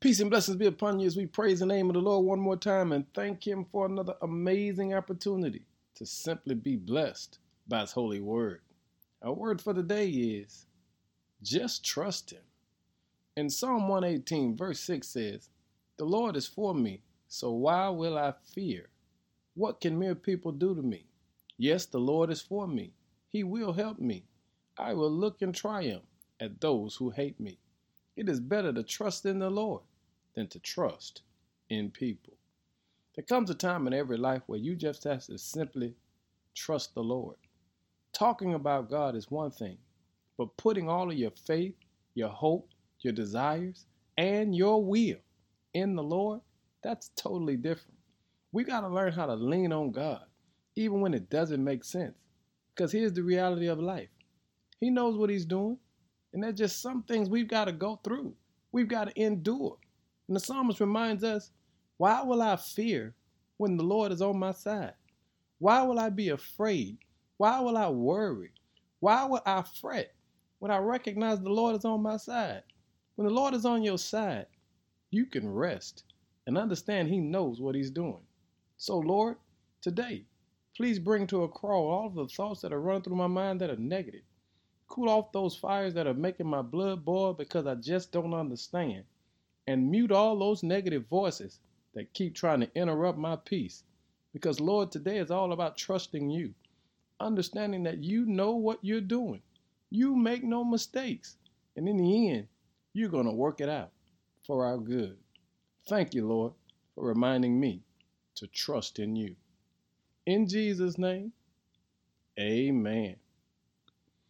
Peace and blessings be upon you as we praise the name of the Lord one more time and thank Him for another amazing opportunity to simply be blessed by His holy word. Our word for the day is just trust Him. In Psalm 118, verse 6 says, The Lord is for me, so why will I fear? What can mere people do to me? Yes, the Lord is for me. He will help me. I will look in triumph at those who hate me. It is better to trust in the Lord than to trust in people. There comes a time in every life where you just have to simply trust the Lord. Talking about God is one thing, but putting all of your faith, your hope, your desires, and your will in the Lord, that's totally different. We got to learn how to lean on God, even when it doesn't make sense. Because here's the reality of life He knows what He's doing. And there's just some things we've got to go through. We've got to endure. And the psalmist reminds us, why will I fear when the Lord is on my side? Why will I be afraid? Why will I worry? Why will I fret when I recognize the Lord is on my side? When the Lord is on your side, you can rest and understand He knows what He's doing. So, Lord, today, please bring to a crawl all of the thoughts that are running through my mind that are negative cool off those fires that are making my blood boil because I just don't understand, and mute all those negative voices that keep trying to interrupt my peace. Because, Lord, today is all about trusting you, understanding that you know what you're doing. You make no mistakes. And in the end, you're going to work it out for our good. Thank you, Lord, for reminding me to trust in you. In Jesus' name, amen.